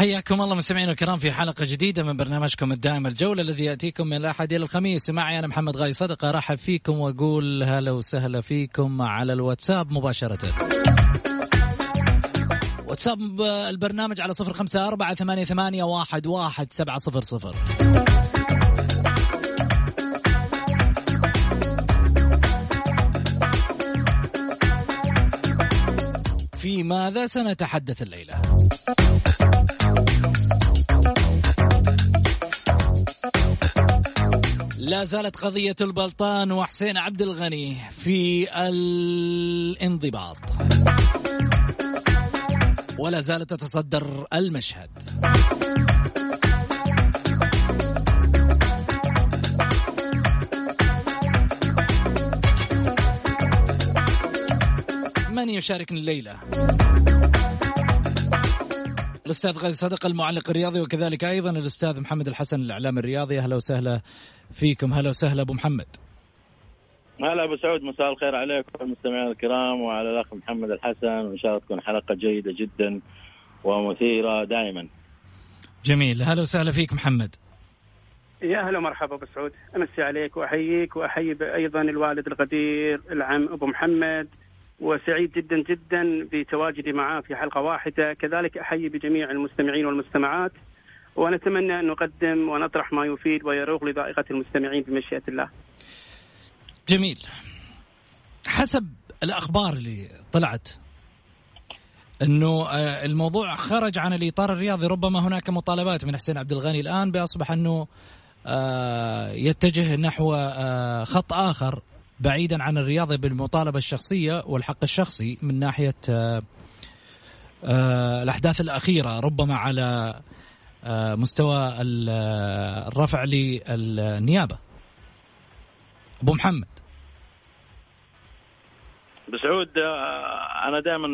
حياكم الله مستمعينا الكرام في حلقة جديدة من برنامجكم الدائم الجولة الذي يأتيكم من الأحد إلى الخميس. معي أنا محمد غاي صدقة أرحب فيكم وأقول هلا وسهلا فيكم على الواتساب مباشرة. واتساب البرنامج على صفر خمسة أربعة ثمانية, ثمانية واحد, واحد سبعة صفر صفر. في ماذا سنتحدث الليلة؟ لا زالت قضية البلطان وحسين عبد الغني في الانضباط. ولا زالت تتصدر المشهد. من يشاركني الليلة؟ الأستاذ غازي صدقه المعلق الرياضي وكذلك أيضا الأستاذ محمد الحسن الإعلام الرياضي. أهلا وسهلا فيكم. هلا وسهلا أبو محمد. هلا أبو سعود مساء الخير عليكم المستمعين الكرام وعلى الأخ محمد الحسن. وان شاء الله تكون حلقة جيدة جدا ومثيرة دائما. جميل. هلا وسهلا فيك محمد. يا هلا ومرحبا أبو سعود. أمسي عليك وأحييك وأحيي أيضا الوالد القدير العم أبو محمد. وسعيد جدا جدا بتواجدي معاه في حلقة واحدة كذلك أحيي بجميع المستمعين والمستمعات ونتمنى أن نقدم ونطرح ما يفيد ويروغ لذائقة المستمعين بمشيئة الله. جميل. حسب الأخبار اللي طلعت إنه آه، الموضوع خرج عن الإطار الرياضي ربما هناك مطالبات من حسين عبد الغني الآن بأصبح أنه آه، يتجه نحو آه، خط آخر بعيدا عن الرياضة بالمطالبة الشخصية والحق الشخصي من ناحية الأحداث الأخيرة ربما على مستوى الرفع للنيابة. أبو محمد. بسعود أنا دائما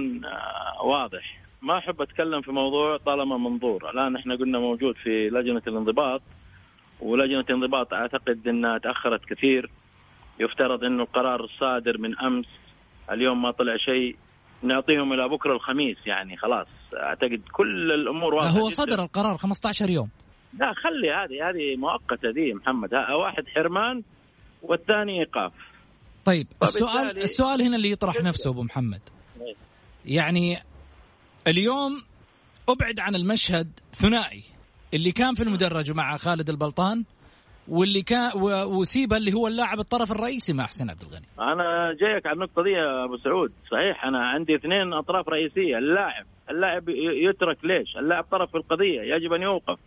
واضح. ما أحب أتكلم في موضوع طالما منظور. الآن إحنا قلنا موجود في لجنة الانضباط ولجنة الانضباط أعتقد إنها تأخرت كثير. يفترض انه القرار الصادر من أمس اليوم ما طلع شيء نعطيهم إلى بكرة الخميس يعني خلاص. أعتقد كل الأمور واضحة هو صدر القرار 15 يوم. لا خلي هذه هذه مؤقتة دي محمد. واحد حرمان والثاني إيقاف. طيب السؤال السؤال هنا اللي يطرح نفسه أبو محمد. يعني اليوم أبعد عن المشهد ثنائي اللي كان في المدرج مع خالد البلطان. واللي كان وسيبا اللي هو اللاعب الطرف الرئيسي مع حسين عبد الغني. أنا جايك على النقطة دي يا أبو سعود. صحيح أنا عندي اثنين أطراف رئيسية. اللاعب اللاعب يترك ليش؟ اللاعب طرف في القضية يجب أن يوقف.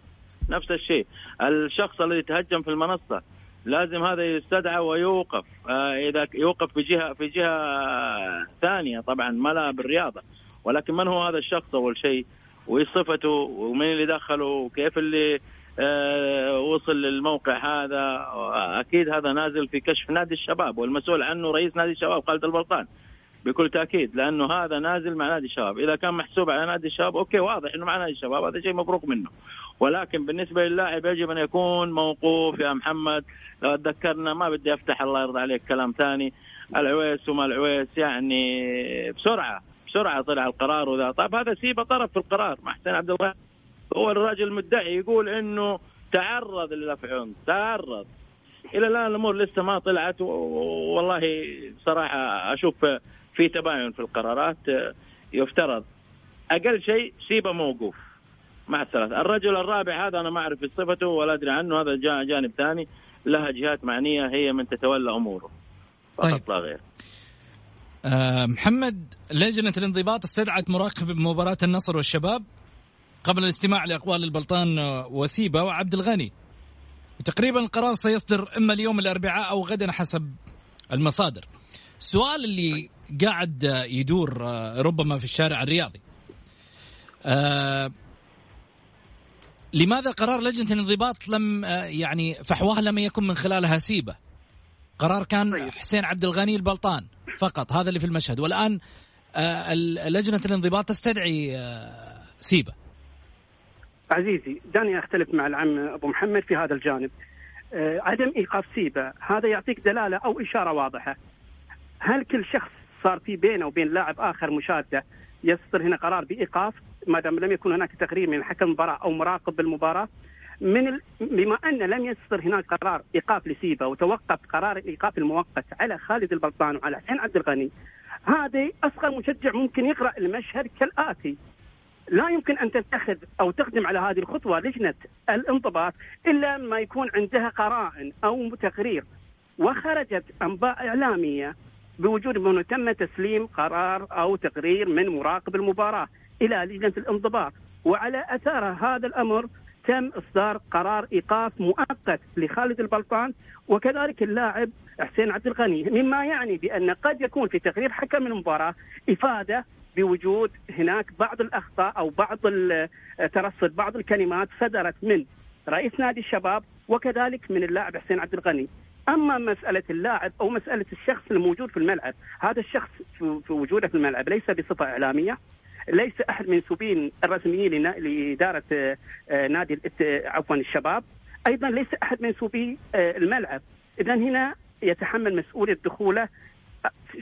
نفس الشيء. الشخص الذي يتهجم في المنصة لازم هذا يستدعى ويوقف. آه إذا يوقف في جهه في جهة ثانية طبعا ما لها بالرياضة. ولكن من هو هذا الشخص أول شيء؟ وإيش صفته؟ ومن اللي دخله؟ وكيف اللي وصل للموقع هذا أكيد هذا نازل في كشف نادي الشباب والمسؤول عنه رئيس نادي الشباب خالد البلطان بكل تأكيد لأنه هذا نازل مع نادي الشباب. إذا كان محسوب على نادي الشباب أوكي واضح إنه مع نادي الشباب هذا شيء مبروك منه. ولكن بالنسبة للاعب يجب أن يكون موقوف يا محمد. لو تذكرنا ما بدي أفتح الله يرضى عليك كلام ثاني. العويس وما العويس يعني بسرعة بسرعة طلع القرار وذا. طيب هذا سيبه طرف في القرار مع حسين عبد الغني هو الراجل المدعي يقول إنه تعرض للدفع عنف تعرض. إلى الآن الأمور لسه ما طلعت والله صراحة أشوف في تباين في القرارات يفترض. أقل شيء سيبه موقوف. مع الثلاثة الرجل الرابع هذا أنا ما أعرف صفته ولا أدري عنه هذا جانب ثاني. لها جهات معنية هي من تتولى أموره. فقط طيب. لا غير. آه محمد لجنة الانضباط استدعت مراقب مباراة النصر والشباب. قبل الاستماع لأقوال البلطان وسيبة وعبد الغني. وتقريبا القرار سيصدر إما اليوم الأربعاء أو غدا حسب المصادر. السؤال اللي قاعد يدور آه، ربما في الشارع الرياضي. آه لماذا قرار لجنة الانضباط لم آه يعني فحواه لم يكن من خلالها سيبة؟ قرار كان طيب. حسين عبد الغني البلطان فقط هذا اللي في المشهد. والآن آه ال- لجنة الانضباط تستدعي آه سيبة. عزيزي دعني أختلف مع العم أبو محمد في هذا الجانب. آه، عدم إيقاف سيبا هذا يعطيك دلالة أو إشارة واضحة. هل كل شخص صار في بينه وبين لاعب آخر مشادة يصدر هنا قرار بإيقاف ما دام لم يكن هناك تقرير من حكم المباراه أو مراقب بالمباراة من ال... بما أن لم يصدر هناك قرار إيقاف لسيبا وتوقف قرار الايقاف المؤقت على خالد البلطان وعلى حسين عبد الغني هذا أصغر مشجع ممكن يقرأ المشهد كالآتي لا يمكن أن تتخذ أو تقدم على هذه الخطوة لجنة الانضباط إلا ما يكون عندها قرائن أو تقرير. وخرجت أنباء إعلامية بوجود انه تم تسليم قرار أو تقرير من مراقب المباراة إلى لجنة الانضباط. وعلى أثار هذا الأمر تم إصدار قرار إيقاف مؤقت لخالد البلطان وكذلك اللاعب حسين عبد الغني. مما يعني بأن قد يكون في تقرير حكم المباراة إفادة بوجود هناك بعض الأخطاء أو بعض ترصد بعض الكلمات صدرت من رئيس نادي الشباب وكذلك من اللاعب حسين عبد الغني. أما مسألة اللاعب أو مسألة الشخص الموجود في الملعب هذا الشخص في وجوده في الملعب ليس بصفة إعلامية ليس أحد منسوبين الرسميين لنا- لإدارة آه، آه، نادي الات- عفوا الشباب أيضا ليس أحد منسوبي آه، الملعب. اذا هنا يتحمل مسؤولية دخوله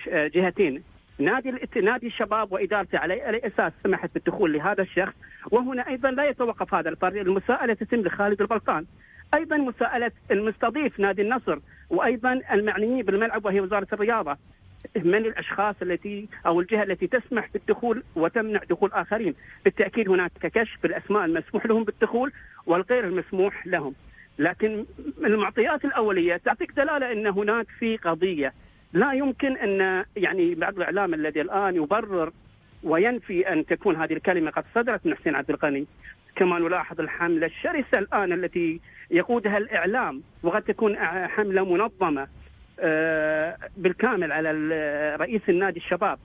آه، جهتين. نادي نادي الشباب وإدارته على اي أساس سمحت بالدخول لهذا الشخص. وهنا أيضا لا يتوقف هذا الفرق المساءلة تتم لخالد البلطان أيضا مساءلة المستضيف نادي النصر وأيضا المعنيين بالملعب وهي وزارة الرياضة. من الأشخاص التي أو الجهة التي تسمح بالدخول وتمنع دخول آخرين، بالتأكيد هناك كشف بالأسماء المسموح لهم بالدخول والغير المسموح لهم. لكن المعطيات الأولية تعطيك دلالة إن هناك في قضية لا يمكن أن يعني بعض الإعلام الذي الآن يبرر وينفي أن تكون هذه الكلمة قد صدرت من حسين عبد الغني. كما نلاحظ الحملة الشرسة الآن التي يقودها الإعلام وقد تكون حملة منظمة آه، بالكامل على ال- رئيس النادي الشباب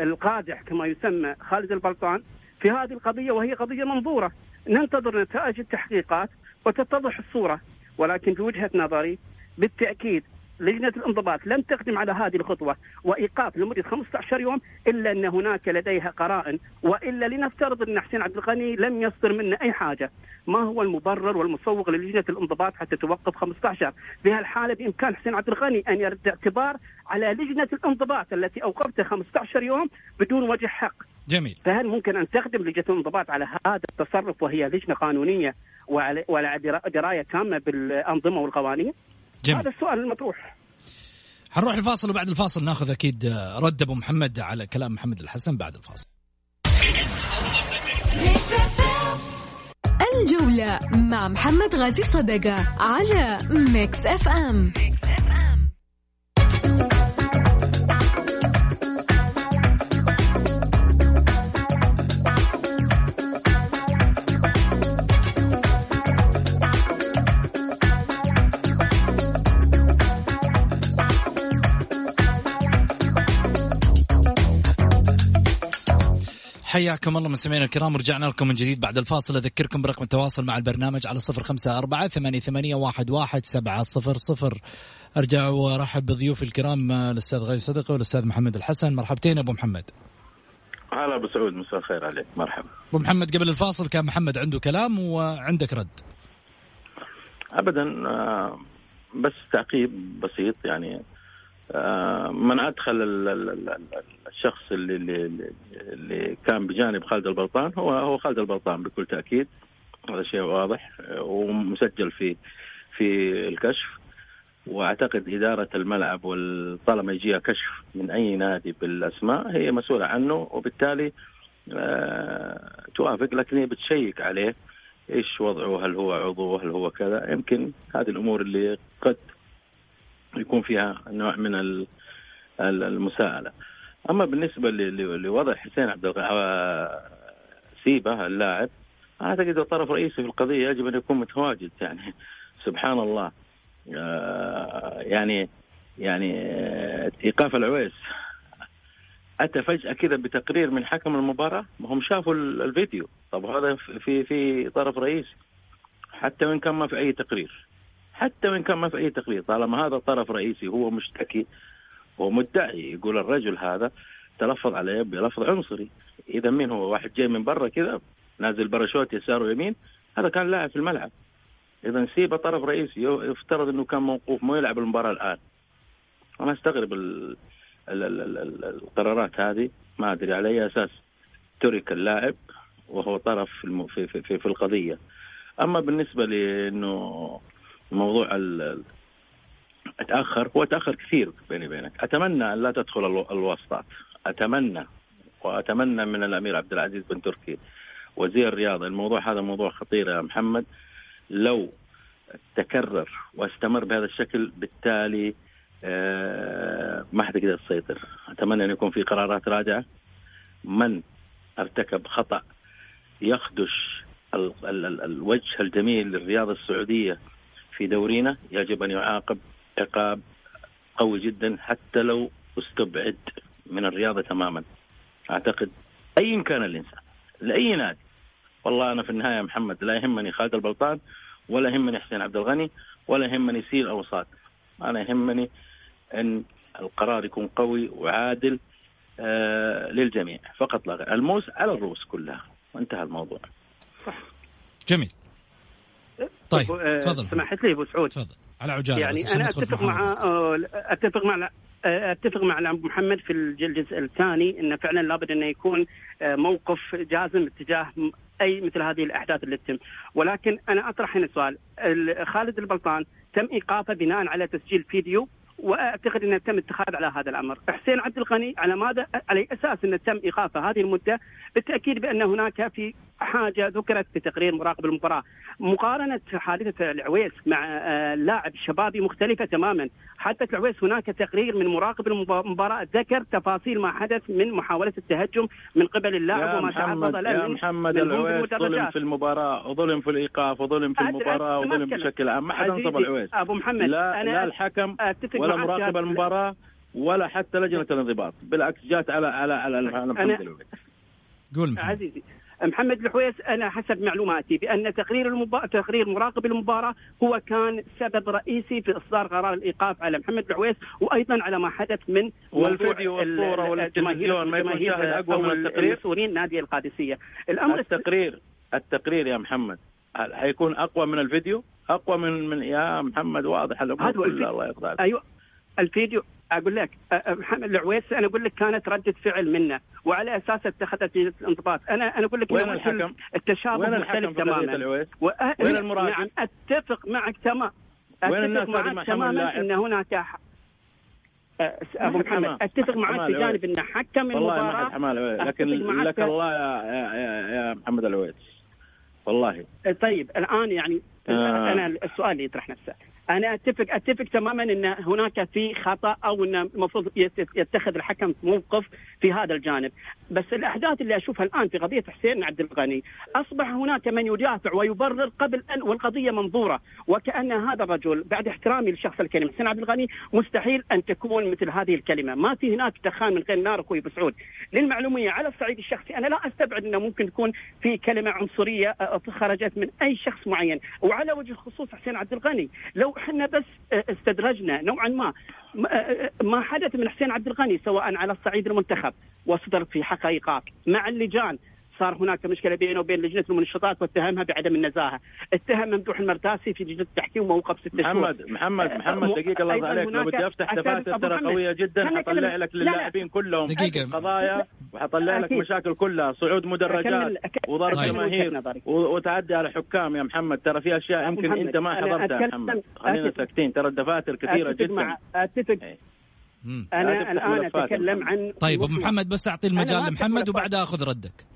القادح كما يسمى خالد البلطان في هذه القضية وهي قضية منظورة. ننتظر نتائج التحقيقات وتتضح الصورة ولكن في وجهة نظري بالتأكيد لجنة الانضباط لن تقدم على هذه الخطوة وإيقاف لمدة 15 يوم إلا أن هناك لديها قرائن وإلا لنفترض أن حسين عبد الغني لم يصدر منه أي حاجة. ما هو المبرر والمسوغ للجنة الانضباط حتى توقف 15 في هالحاله بإمكان حسين عبد الغني أن يرد اعتبار على لجنة الانضباط التي اوقفتها 15 يوم بدون وجه حق. جميل. فهل ممكن أن تخدم لجنة الانضباط على هذا التصرف وهي لجنة قانونية وعلى وعلى درا- دراية تامة بالأنظمة والقوانين؟ جميل. هذا السؤال المطروح. حنروح الفاصل وبعد الفاصل ناخذ أكيد آه، رد أبو محمد على كلام محمد الحسن بعد الفاصل. الجولة مع محمد غازي صدقة على Mix FM حياكم الله مستمعينا الكرام. رجعنا لكم من جديد بعد الفاصل. أذكركم برقم التواصل مع البرنامج على صفر خمسة أربعة ثمانية, ثمانية واحد, واحد سبعة صفر صفر. أرجع وأرحب بضيوفي الكرام الأستاذ غالي صدقة والأستاذ محمد الحسن. مرحبتين أبو محمد. هلا أبو سعود مساء الخير عليك. مرحبا. أبو محمد قبل الفاصل كان محمد عنده كلام وعندك رد. ابدا آه، بس تعقيب بسيط يعني من أدخل ال- ال- ال- ال- الشخص اللي, اللي كان بجانب خالد البلطان هو هو خالد البلطان بكل تأكيد هذا شيء واضح آه، ومسجل في في الكشف وأعتقد إدارة الملعب وطالما يجيها كشف من أي نادي بالأسماء هي مسؤولة عنه وبالتالي آه، توافق لكن هي بتشيك عليه إيش وضعه؟ هل هو عضو؟ هل هو كذا؟ يمكن هذه الأمور اللي قد يكون فيها نوع من ال- ال- المساءلة. أما بالنسبة لوضع حسين عبد. آه، سيبة اللاعب أعتقد الطرف الرئيسي في القضية يجب أن يكون متواجد يعني سبحان الله. آه، يعني يعني آه، إيقاف العويس. أتى فجأة كذا بتقرير من حكم المباراة ما هم شافوا ال- الفيديو. طب هذا في في طرف رئيسي. حتى وإن كان ما في أي تقرير. حتى وإن كان ما في أي تقرير طالما هذا طرف رئيسي هو مشتكي هو مدعي يقول الرجل هذا تلفظ عليه بلفظ عنصري. إذا مين هو؟ واحد جاي من برا كذا نازل باراشوت يسار ويمين هذا كان لاعب في الملعب. إذا سيبه طرف رئيسي يفترض إنه كان موقوف مو يلعب المباراة الآن. أنا أستغرب ال... ال... ال... ال... ال... القرارات هذه. ما أدري على أي أساس ترك اللاعب وهو طرف. في, في, في, في القضية. أما بالنسبة لإنه موضوع أتأخر هو تأخر كثير بيني وبينك. أتمنى أن لا تدخل الو- الواسطات أتمنى وأتمنى من الأمير عبد العزيز بن تركي وزير الرياضه الموضوع هذا موضوع خطير يا محمد. لو تكرر واستمر بهذا الشكل بالتالي آه، ما حد يقدر يسيطر. أتمنى أن يكون في قرارات رادعه من ارتكب خطأ يخدش ال ال ال الوجه الجميل للرياضه السعودية في دورينا يجب أن يعاقب عقاب قوي جدا حتى لو استبعد من الرياضة تماما. أعتقد ايا كان الإنسان لأي نادي. والله أنا في النهاية يا محمد لا يهمني خالد البلطان ولا يهمني حسين عبد الغني ولا يهمني سيل أو صاد. أنا يهمني إن القرار يكون قوي وعادل آه للجميع. فقط لا غير. الموس على الرؤوس كلها. وانتهى الموضوع. جميل. طيب آه، تفضل. سمحت لي أبو سعود. تفضل. على عجالة يعني أنا في أتفق مع. آه، أتفق مع آه، أتفق مع الأب محمد في الجزء الثاني انه فعلا لابد انه يكون آه، موقف جازم اتجاه أي مثل هذه الأحداث اللي تتم. ولكن أنا أطرح هنا سؤال. ال- خالد البلطان تم إيقافه بناء على تسجيل فيديو وأعتقد انه تم اتخاذ على هذا الأمر، حسين عبد الغني على ماذا على أساس انه تم إيقافه هذه المدة؟ بالتأكيد بأن هناك في حاجة ذكرت في تقرير مراقب المباراة، مقارنة حادثة العويس مع آه، لاعب شبابي مختلفة تماما، حادثة العويس هناك تقرير من مراقب المبا- المباراة ذكر تفاصيل ما حدث من محاولة التهجم من قبل اللاعب وما تعرض له يا من- محمد العويس ظلم. في المباراة وظلم في الإيقاف وظلم في أد- وظلم. بشكل عام ما حد أنصب العويس أبو محمد لا أنا لا الحكم ولا مراقب المباراة ولا حتى لجنة الانضباط بالعكس جات على على على على محمد العويس قول. عزيزي محمد الحويس أنا حسب معلوماتي بأن تقرير المبا... تقرير مراقب المباراة هو كان سبب رئيسي في إصدار قرار الإيقاف على محمد الحويس وأيضا على ما حدث من والفيديو ال- والتلفزيون ما يكون شاهد أو من التقرير؟ نادي القادسية الأمر التقرير التقرير يا محمد حيكون أقوى من الفيديو؟ أقوى من من يا محمد واضح الأمور هذا كلها الفيديو. الله يرضى عليك أيوه الفيديو أقول لك محمد العويس أنا أقول لك كانت ردة فعل منه وعلى أساس اتخذت الانضباط أنا أنا أقول لك وين الحكم؟ التشابه وين الحكم مختلف تماما وين المراقب؟ نعم أتفق معك تمام وين الناس معك تماما؟ إن هناك أبو محمد. أتفق معك في. جانب ان حكم والله المباراة العويس لكن لك الله يا يا, يا, يا محمد العويس والله طيب الآن يعني آه. أنا السؤال اللي يطرح نفسه أنا اتفق أتفق تماما إن هناك في خطأ أو إن المفروض يت- يتخذ الحكم موقف في هذا الجانب. بس الأحداث اللي أشوفها الآن في قضية حسين عبد الغني أصبح هناك من يدافع ويبرر قبل أن والقضية منظورة وكأن هذا الرجل بعد احترامي لشخص الكلمة حسين عبد الغني مستحيل أن تكون مثل هذه الكلمة. ما في هناك دخان من غير نار أخوي أبو سعود. للمعلومية على الصعيد الشخصي أنا لا أستبعد إنه ممكن تكون في كلمة عنصرية آه، خرجت من أي شخص معين. وعلى وجه الخصوص حسين عبد الغني لو إحنا بس آه، استدرجنا نوعا ما. ما- آه، ما حدث من حسين عبد الغني سواء على الصعيد المنتخب وصدر في حق ايقاف مع اللجان. صار هناك مشكلة بينه وبين لجنة المنشطات واتهمها بعدم النزاهة، اتهم ممدوح المرتاسي في لجنة التحكيم وموقف ست شهور محمد محمد آه، محمد دقيقة الله أيضاً عليك لو بدي أفتح دفاتر ترى. قوية جدا حطلع لك لا، لا. للاعبين كلهم دقيقة. قضايا وحطلع لك. مشاكل كلها صعود مدرجات وضرب. جماهير وتعدي على حكام يا محمد ترى في أشياء يمكن أنت ما حضرتها يا محمد خلينا ساكتين ترى الدفاتر كثيرة أتفق جدا أتفق مم. أنا الآن. أتكلم عن طيب أبو. محمد بس أعطي المجال لمحمد وبعدها أخذ ردك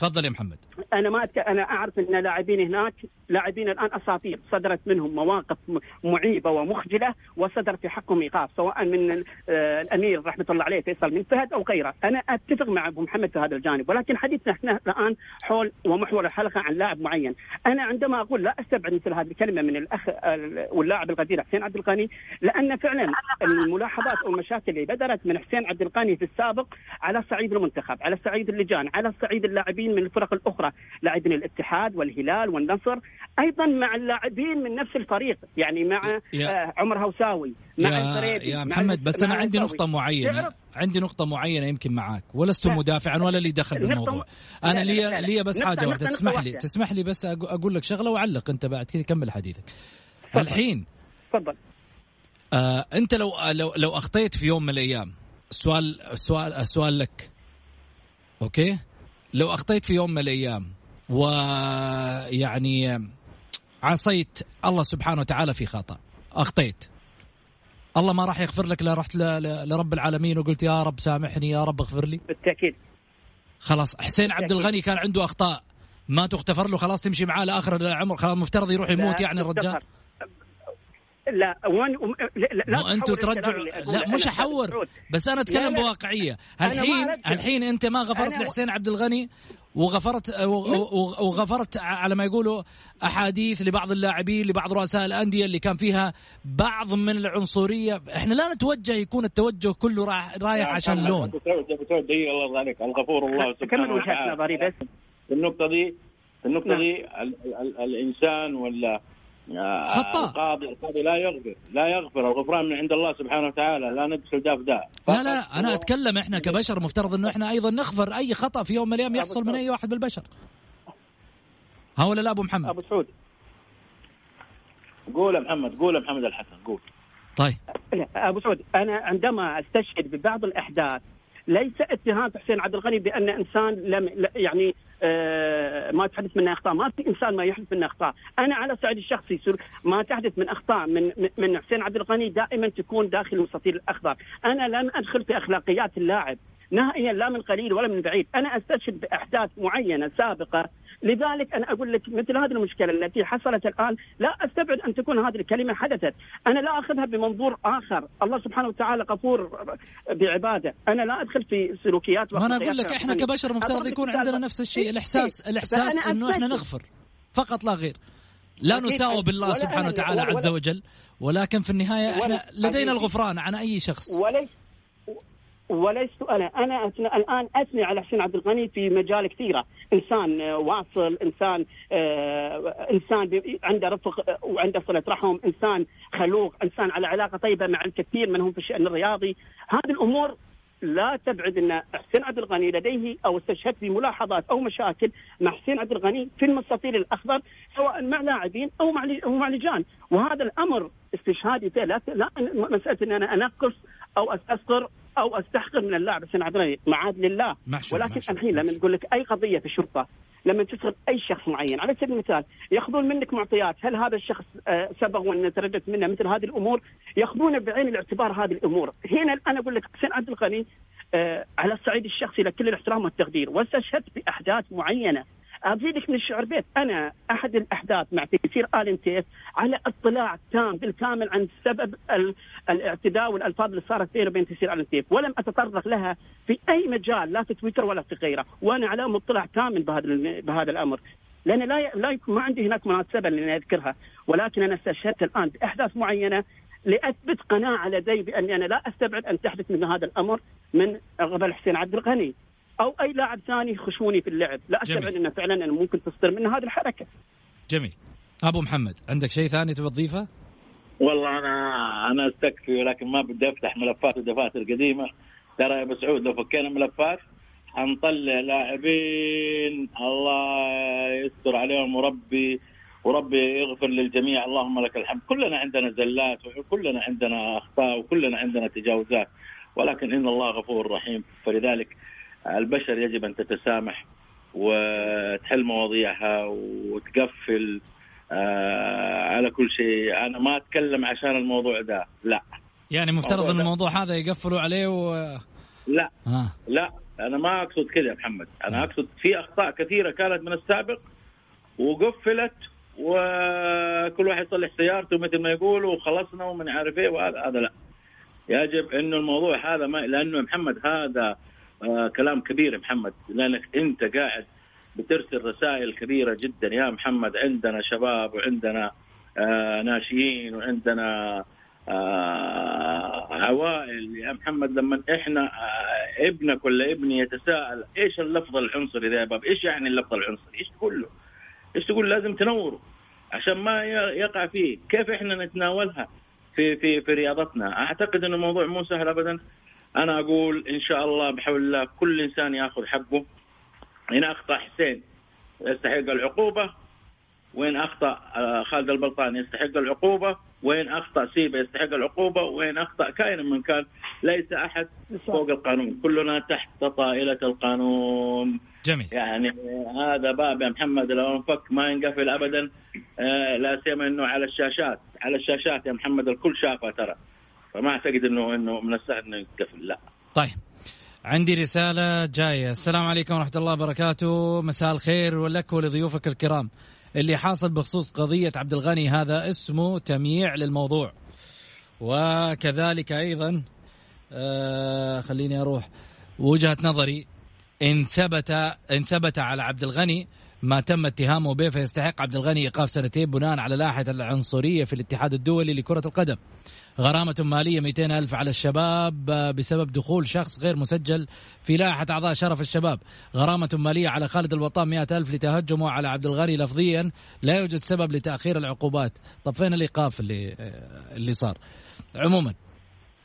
تفضل يا محمد. أنا ما أتك... أنا أعرف إن لاعبين هناك لاعبين الآن أساطير صدرت منهم مواقف معيبة ومخجلة وصدر في حقهم ايقاف سواء من آه، الأمير رحمة الله عليه فيصل بن فهد أو غيره، أنا أتفق مع أبو محمد في هذا الجانب ولكن حديثنا إحنا الآن حول ومحور الحلقة عن لاعب معين، أنا عندما أقول لا أستبعد مثل هذه الكلمة من الاخ ال- واللاعب القدير حسين عبد الغني لأن فعلا الملاحظات أو المشاكل اللي بدرت من حسين عبد الغني في السابق على صعيد المنتخب، على صعيد اللجان، على صعيد اللاعبين من الفرق الأخرى، لاعبين الاتحاد والهلال والنصر، أيضا مع اللاعبين من نفس الفريق، يعني مع آه عمر هوساوي، مع يا, يا مع محمد بس أنا عندي معينة تعرف- عندي نقطة معينة يمكن معاك ولست. مدافعا ولا لي دخل بالموضوع. أنا لي. لي بس واحدة نقطة تسمح لي. تسمح لي بس أقول لك شغلة وعلق أنت بعد كذا كمل حديثك. الحين تفضل. آه أنت لو لو لو أخطيت في يوم من الأيام السؤال السؤال السؤال لك. أوكي؟ لو اخطيت في يوم من الأيام ويعني عصيت الله سبحانه وتعالى في خطأ اخطيت الله ما راح يغفر لك لا رحت ل- ل- لرب العالمين وقلت يا رب سامحني يا رب اغفر لي بالتأكيد خلاص حسين عبد. الغني كان عنده أخطاء ما تغتفر له خلاص تمشي معاه لآخر العمر خلاص مفترض يروح يموت يعني الرجال. لا وين لا, لا مو أنتوا ترجعوا لا مش احور. بس أنا أتكلم لا، لا. بواقعيه الحين. الحين أنت ما غفرت لحسين عبد الغني وغفرت وغفرت على ما يقولوا أحاديث لبعض اللاعبين لبعض رؤساء الأندية اللي كان فيها بعض من العنصرية إحنا لا نتوجه يكون التوجه كله رايح رايح عشان اللون أبو سعود أبو سعود دقيقة الله يرضى عليك الغفور الله كمل سبحانه وجهة وتعالى نظري بس في النقطة دي في النقطة نعم. دي ال ال الإنسان ولا خطأ. القاضي القاضي لا يغفر لا يغفر. الغفران من عند الله سبحانه وتعالى. لا ندخل ده في ده لا لا أنا أتكلم إحنا كبشر مفترض إنه إحنا أيضا نغفر أي خطأ في يوم من الأيام يحصل من أي واحد بالبشر. ها ولا لا أبو محمد؟ أبو سعود. قول يا محمد قول يا محمد الحسن قول. طيب. أبو سعود أنا عندما أستشهد ببعض الأحداث ليس اتهام حسين عبد الغني بأن إنسان لم يعني آه ما تحدث منه أخطاء، ما في إنسان ما يحدث منه أخطاء، أنا على الصعيد الشخصي ما تحدث من أخطاء من من- حسين عبد الغني دائما تكون داخل المستطيل الاخضر، أنا لن أدخل في أخلاقيات اللاعب. نهائيا لا من قليل ولا من بعيد، أنا أستشهد بأحداث معينة سابقة لذلك أنا أقول لك مثل هذه المشكلة التي حصلت الآن لا أستبعد أن تكون هذه الكلمة حدثت، أنا لا أخذها بمنظور آخر، الله سبحانه وتعالى غفور بعبادة، أنا لا أدخل في سلوكيات ما أنا وأخلاقيات أقول لك إحنا شخصية. كبشر مفترض يكون عندنا. نفس الشيء إيه، الإحساس إيه. إنه إحنا أثبت. نغفر فقط لا غير لا. نساوى بالله سبحانه أنا- وتعالى عز وجل ولكن في النهاية إحنا لدينا. الغفران عن أي شخص وليس ولست أنا. أنا أثنى الآن أثني على حسين عبد الغني في مجال كثيرة. إنسان آه، واصل إنسان آه، إنسان عنده رفق آه، وعنده صله رحم إنسان خلوق إنسان على علاقة طيبة مع الكثير منهم في الشأن الرياضي. هذه الأمور لا تبعد أن حسين عبد الغني لديه أو استشهدت بملاحظات أو مشاكل مع حسين عبد الغني في المستطيل الأخضر سواء مع لاعبين أو مع أو مع لجان. وهذا الأمر استشهادي لا لا مسألة أن أنا أنقص أو استصغر أو أستحقر من اللاعب حسين عبد الغني معاد لله. محشور، ولكن محشور، الحين لما. نقول لك أي قضية في الشرطة لما تسرد أي شخص معين على سبيل المثال يأخذون منك معطيات هل هذا الشخص آه، سبق وأن ترددت منه مثل هذه الأمور؟ يأخذون بعين الاعتبار هذه الأمور. هنا أنا أقول لك حسين عبد الغني آه، على الصعيد الشخصي لكل الاحترام والتقدير واستشهدت بأحداث معينة. ازيدك من الشعر بيت. أنا أحد الأحداث مع تيسير آل تيس على اطلاع تام بالكامل عن سبب ال- الاعتداء والألفاظ اللي صارت بينه وبين تيسير آل تيس ولم أتطرق لها في أي مجال لا في تويتر ولا في غيره. وأنا على مطلع كامل بهذا بهذا الأمر. لأن لا لا يكون ما عندي هناك مناسبة لاني أذكرها. ولكن أنا استشهدت الآن بأحداث معينة لأثبت قناعة لدي بأني أنا لا أستبعد أن تحدث من هذا الأمر من قبل حسين عبد الغني. أو أي لاعب ثاني يخشوني في اللعب. لا. استبعد إنه فعلا أنا ممكن تصدر من هذه الحركة. جميل. أبو محمد عندك شيء ثاني تبغى تضيفه؟ والله أنا أنا أستكفي ولكن ما بدي أفتح ملفات ودفاتر قديمه ترى يا أبو سعود لو فكينا ملفات حنطلع لاعبين. الله يستر عليهم وربي وربي يغفر للجميع. اللهم لك الحمد. كلنا عندنا زلات وكلنا عندنا أخطاء وكلنا عندنا تجاوزات. ولكن إن الله غفور رحيم. فلذلك البشر يجب أن تتسامح وتحل مواضيعها وتقفل آه على كل شيء. أنا ما أتكلم عشان الموضوع ده لا. يعني مفترض إن ده. الموضوع هذا يقفلوا عليه و لا. ها لا أنا ما أقصد كذا يا محمد. أنا أقصد في أخطاء كثيرة كانت من السابق وقفلت وكل واحد يصلح سيارته مثل ما يقولوا وخلصنا ومن عارف إيه وهذا. هذا لا. يجب إنه الموضوع هذا ما لأنه محمد هذا آه كلام كبير محمد لأنك أنت قاعد بترسل رسائل كبيرة جدا يا محمد عندنا شباب وعندنا آه ناشئين وعندنا آه عوائل يا محمد لما إحنا آه ابنك ولا ابني يتساءل إيش اللفظ العنصري ذا يا باب؟ إيش يعني اللفظ العنصري؟ إيش تقول له؟ إيش تقول لازم تنوره عشان ما يقع فيه، كيف إحنا نتناولها في في في رياضتنا؟ أعتقد إنه الموضوع مو سهل ابدا. أنا أقول إن شاء الله بحول الله كل إنسان يأخذ حقه. إن أخطأ حسين يستحق العقوبة وين أخطأ آه، خالد البلطان يستحق العقوبة وين أخطأ سيبا يستحق العقوبة وين أخطأ كائنا من كان ليس أحد فوق القانون. كلنا تحت طائلة القانون. جميل. يعني هذا باب يا محمد لو انفك ما ينقفل ابدا آه، لا سيما إنه على الشاشات. على الشاشات يا محمد الكل شافه ترى. فما أعتقد انه إنه من السهل إنه ينقفل لا. طيب. عندي رسالة جاية. السلام عليكم ورحمة الله وبركاته. مساء الخير ولك ولضيوفك الكرام. اللي حاصل بخصوص قضية عبد الغني هذا اسمه تمييع للموضوع. وكذلك أيضا آه خليني أروح. وجهة نظري إن ثبت إن ثبت على عبد الغني ما تم اتهامه به فيستحق عبد الغني إيقاف سنتين بناء على لائحة العنصرية في الاتحاد الدولي لكرة القدم. غرامة مالية 200 ألف على الشباب آه، بسبب دخول شخص غير مسجل في لائحة أعضاء شرف الشباب. غرامة مالية على خالد الوطان 100 ألف لتهجمه على عبد الغني لفظيا لا يوجد سبب لتأخير العقوبات. طب فين الإيقاف اللي آه، اللي صار. عموما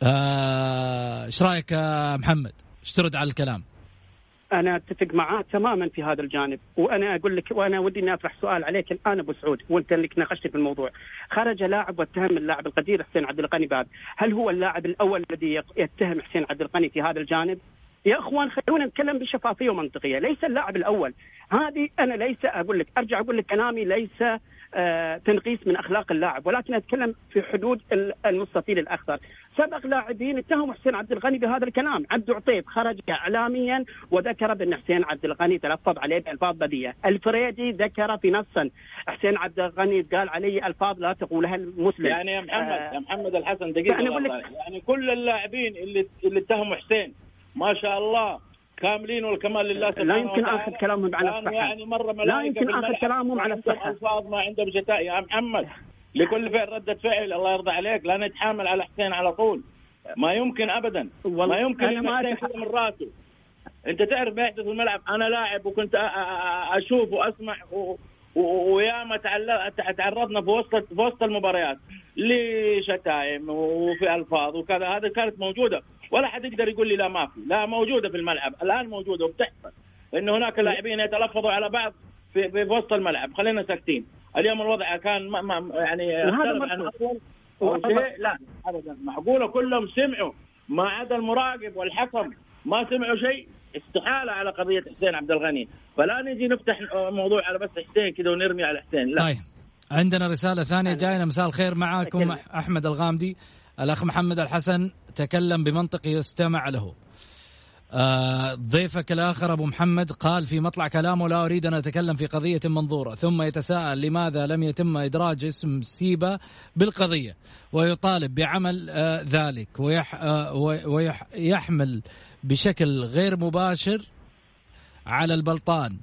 آه، إيش رأيك يا محمد؟ إيش ترد على الكلام. أنا أتفق معاه تماما في هذا الجانب. وأنا أقول لك وأنا ودي إني أطرح سؤال عليك الآن أبو سعود وأنت انك ناقشت في الموضوع. خرج لاعب واتهم اللاعب القدير حسين عبد الغني بهذا هل هو اللاعب الأول الذي يتهم حسين عبد الغني في هذا الجانب؟ يا أخوان خلونا نتكلم بشفافية ومنطقية. ليس اللاعب الأول. هذه أنا ليس أقول لك أرجع أقول لك كلامي ليس آه تنقيس من أخلاق اللاعب ولكن أتكلم في حدود ال- المستطيل الأخضر. سبق لاعبين اتهموا حسين عبد الغني بهذا الكلام. عبد عطيب خرج اعلاميا وذكر بأن حسين عبد الغني تلفظ عليه بألفاظ بذيئه الفريدي ذكر في نصا حسين عبد الغني قال علي ألفاظ لا تقولها المسلم. يعني يا محمد آه، يا محمد الحسن دقيقة يعني. يعني كل اللاعبين اللي اللي اتهموا حسين ما شاء الله كاملين والكمال لله سبحانه لا يمكن. آخذ كلامهم على الصحة. يعني مرة لا يمكن الملعب. كلامهم على الصحة. الفاظ ما عندهم شتاء يا محمد لكل فعل رده فعل الله يرضى عليك لا نتحامل على حسين على طول ما يمكن ابدا ما يمكن أنا ما من رأسه أنت تعرف ما يحدث في الملعب أنا لاعب وكنت أشوف وأسمع وياما تعرضنا في وسط في وسط المباريات. لشتائم وفي ألفاظ وكذا. هذا كانت موجودة. ولا حد يقدر يقول لي لا ما في. لا موجودة في الملعب. الآن موجودة وبتحصل. إن هناك لاعبين يتلفظوا على بعض في, في وسط الملعب. خلينا ساكتين. اليوم الوضع كان ما ما يعني عن أو شيء لا ابدا. معقولة كلهم سمعوا ما عدا المراقب والحكم. ما سمعوا شيء استحالة على قضية حسين عبد الغني. فلا نجي نفتح موضوع على بس حسين كذا ونرمي على حسين لا. طيب. عندنا رسالة ثانية جاينا مساء الخير معكم أكلم. أحمد الغامدي. الأخ محمد الحسن تكلم بمنطق يستمع له. آه ضيفك الآخر أبو محمد قال في مطلع كلامه لا أريد أن أتكلم في قضية منظورة ثم يتساءل لماذا لم يتم إدراج اسم سيبا بالقضية ويطالب بعمل آه ذلك ويح آه ويح يحمل بشكل غير مباشر على البلطان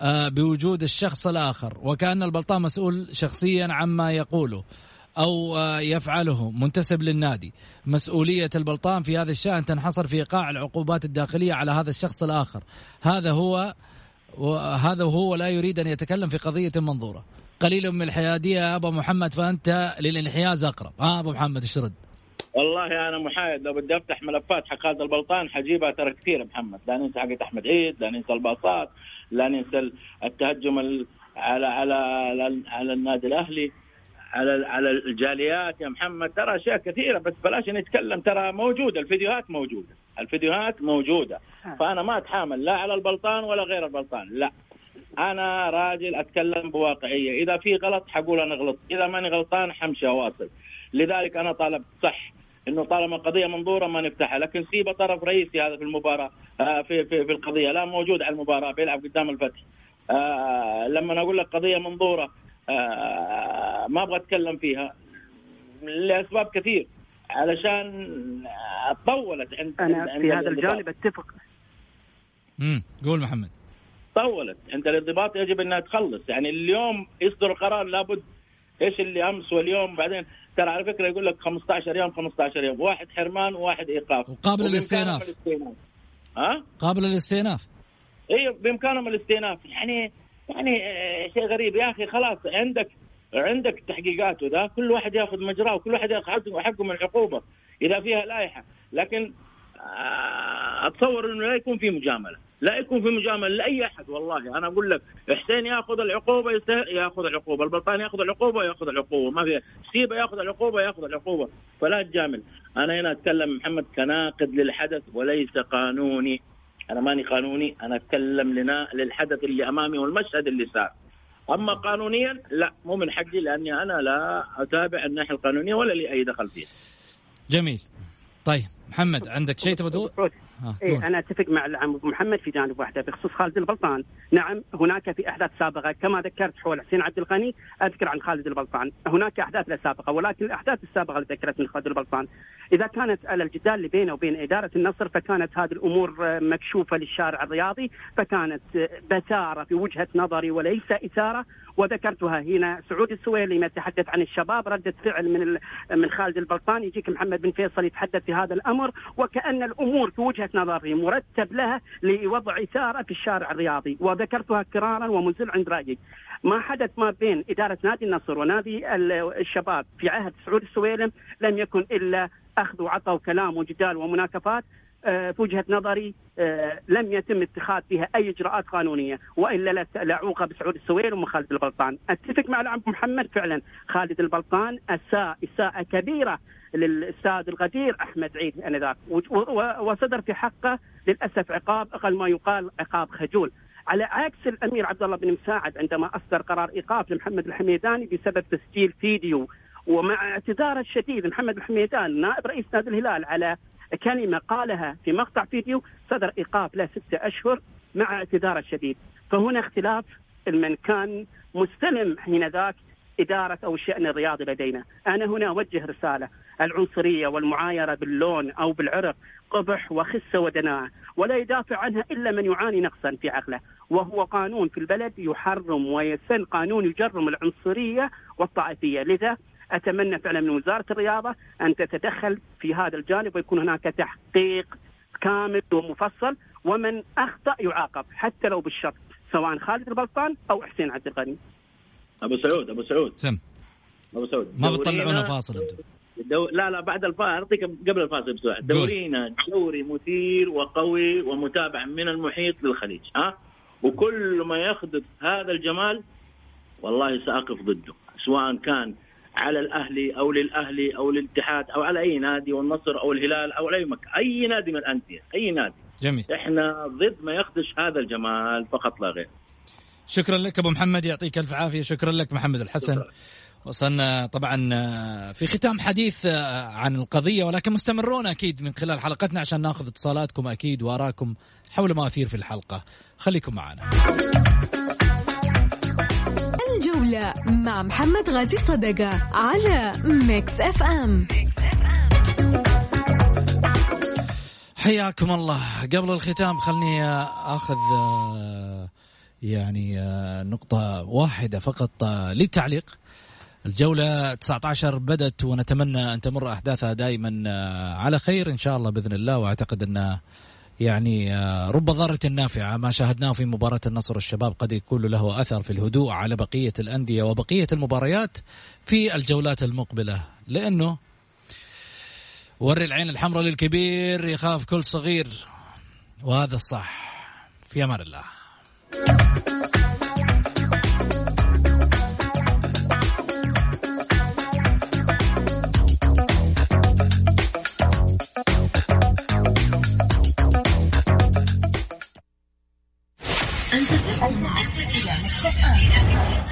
آه، بوجود الشخص الآخر وكأن البلطان مسؤول شخصيا عما يقوله أو آه، يفعله منتسب للنادي. مسؤولية البلطان في هذا الشأن تنحصر في إيقاع العقوبات الداخلية على هذا الشخص الآخر. هذا هو وهذا هو لا يريد أن يتكلم في قضية منظورة. قليل من الحيادية يا أبو محمد فأنت للانحياز أقرب. ها أبو محمد إيش ترد والله أنا محايد لو بدي أفتح ملفات حق خالد البلطان حجيبها ترى كثير محمد. لا ننسى حقت أحمد عيد لا ننسى الباصات لا ننسى التهجم ال- على على على, على النادي الأهلي على على الجاليات يا محمد. ترى أشياء كثيرة بس بلاش نتكلم ترى موجودة الفيديوهات موجودة الفيديوهات موجودة. فأنا ما أتحامل لا على البلطان ولا غير البلطان لا. أنا راجل أتكلم بواقعية إذا في غلط حقول أنا غلط إذا ماني غلطان حمشي أواصل. لذلك أنا طالبت صح إنه طالما قضية منظورة ما نفتحها. لكن سيبا طرف رئيسي هذا في المباراة آه، في في في القضية. لا موجود على المباراة بيلعب قدام الفتح. آه، لما أقول لك قضية منظورة آه، ما أبغى أتكلم فيها لأسباب كثير. علشان طولت عند أنا عند في هذا. الجانب أتفق. امم قول محمد. طولت عند الانضباط يجب أنها تخلص. يعني اليوم يصدر قرار لابد إيش اللي أمس واليوم بعدين؟ ترى على فكرة يقول لك 15 يوم 15 يوم. واحد حرمان وواحد إيقاف. وقابل للاستئناف. ها؟ قابل للاستئناف. أيوه بإمكانهم الاستئناف. يعني يعني آه، شيء غريب. يا أخي خلاص عندك عندك تحقيقات وذا. كل واحد ياخذ مجراه وكل واحد ياخذ حقه حقه من العقوبه إذا فيها لائحة. لكن آه، أتصور إنه لا يكون في مجاملة. لا يكون في مجاملة لأي أحد والله. أنا أقول لك حسين يأخذ العقوبة يأخذ العقوبة. البلطاني يأخذ العقوبة يأخذ العقوبة. ما في سيبا يأخذ العقوبة يأخذ العقوبة. فلا تجامل. أنا هنا أتكلم محمد كناقد للحدث وليس قانوني. أنا ماني قانوني أنا أتكلم لنا للحدث اللي أمامي والمشهد اللي صار. أما قانونيا لا مو من حقي لأني أنا لا أتابع الناحية القانونية ولا لي أي دخل فيها. جميل. طيب. محمد عندك شيء تبغى تقول؟ إيه قول. أنا أتفق مع العم محمد في جانب واحدة بخصوص خالد البلطان، نعم هناك في أحداث سابقة كما ذكرت حول حسين عبد الغني أذكر عن خالد البلطان، هناك أحداث لا سابقة ولكن الأحداث السابقة اللي ذكرت من خالد البلطان. إذا كانت على الجدال اللي بينه وبين إدارة النصر فكانت هذه الأمور آه، مكشوفة للشارع الرياضي، فكانت آه، بتاره في وجهة نظري وليس إثارة. وذكرتها هنا سعود السويلي ما يتحدث عن الشباب ردة فعل من من خالد البلطان. يجيك محمد بن فيصل يتحدث في هذا الأمر. وكأن الأمور في وجهة نظري مرتب لها لوضع إثارة في الشارع الرياضي. وذكرتها كرارا ومزل عند رأيي. ما حدث ما بين إدارة نادي النصر ونادي ال- الشباب في عهد سعود السويلم لم يكن إلا أخذ وعطى وكلام وجدال ومناكفات. في وجهه نظري آه، لم يتم اتخاذ فيها أي إجراءات قانونية وإلا لا- لعوقب سعود السويل وخالد البلطان، أتفق مع العم محمد فعلا. خالد البلطان أساء إساءة كبيرة للأستاذ الغدير أحمد عيد انذاك وصدر في حقه للأسف عقاب أقل ما يقال عقاب خجول. على عكس الأمير عبد الله بن مساعد عندما أصدر قرار إيقاف لمحمد الحميداني بسبب تسجيل فيديو ومع اعتذاره الشديد محمد الحميدان نائب رئيس نادي الهلال على كلمة قالها في مقطع فيديو صدر إيقاف له ستة أشهر مع اعتذاره الشديد. فهنا اختلاف من كان مستلم حين ذاك إدارة أو الشأن الرياضي لدينا. أنا هنا أوجه رسالة. العنصرية والمعايرة باللون أو بالعرق قبح وخسة ودناءة ولا يدافع عنها إلا من يعاني نقصا في عقله. وهو قانون في البلد يحرم ويسن قانون يجرم العنصرية والطائفية. لذا أتمنى فعلا من وزارة الرياضة أن تتدخل في هذا الجانب ويكون هناك تحقيق كامل ومفصل ومن أخطأ يعاقب حتى لو بالشرط سواء خالد البلطان أو حسين عبد الغني. أبو سعود أبو سعود. سم. أبو سعود. ما بتطلعونا فاصل أنتم. دو... لا لا بعد الفاصل أعطيك قبل الفاصل بسرعة دورينا دوري مثير وقوي ومتابع من المحيط للخليج ها؟ وكل ما يخدم هذا الجمال والله سأقف ضده سواء كان على الاهلي أو للاهلي أو للاتحاد أو على أي نادي والنصر أو الهلال أو أي مكان. أي نادي من الأندية أي نادي. جميل. إحنا ضد ما يخدش هذا الجمال فقط لا غير. شكرا لك أبو محمد يعطيك ألف عافية. شكرا لك محمد الحسن. وصلنا طبعا آه، في ختام حديث آه، عن القضية ولكن مستمرون أكيد من خلال حلقتنا عشان ناخذ اتصالاتكم أكيد وارائكم حول ما أثير في الحلقة. خليكم معنا. مع محمد غازي صدقة على Mix FM حياكم الله. قبل الختام خلني أخذ آه، يعني آه، نقطة واحدة فقط آه، للتعليق. الجولة 19 بدت ونتمنى أن تمر أحداثها دائما على خير إن شاء الله بإذن الله. وأعتقد أن يعني آه، رب ضارة نافعة ما شاهدناه في مباراة النصر والشباب قد يكون له أثر في الهدوء على بقية الأندية وبقية المباريات في الجولات المقبلة. لأنه وري العين الحمراء للكبير يخاف كل صغير وهذا الصح. في أمان الله. ไปเที่ยวที่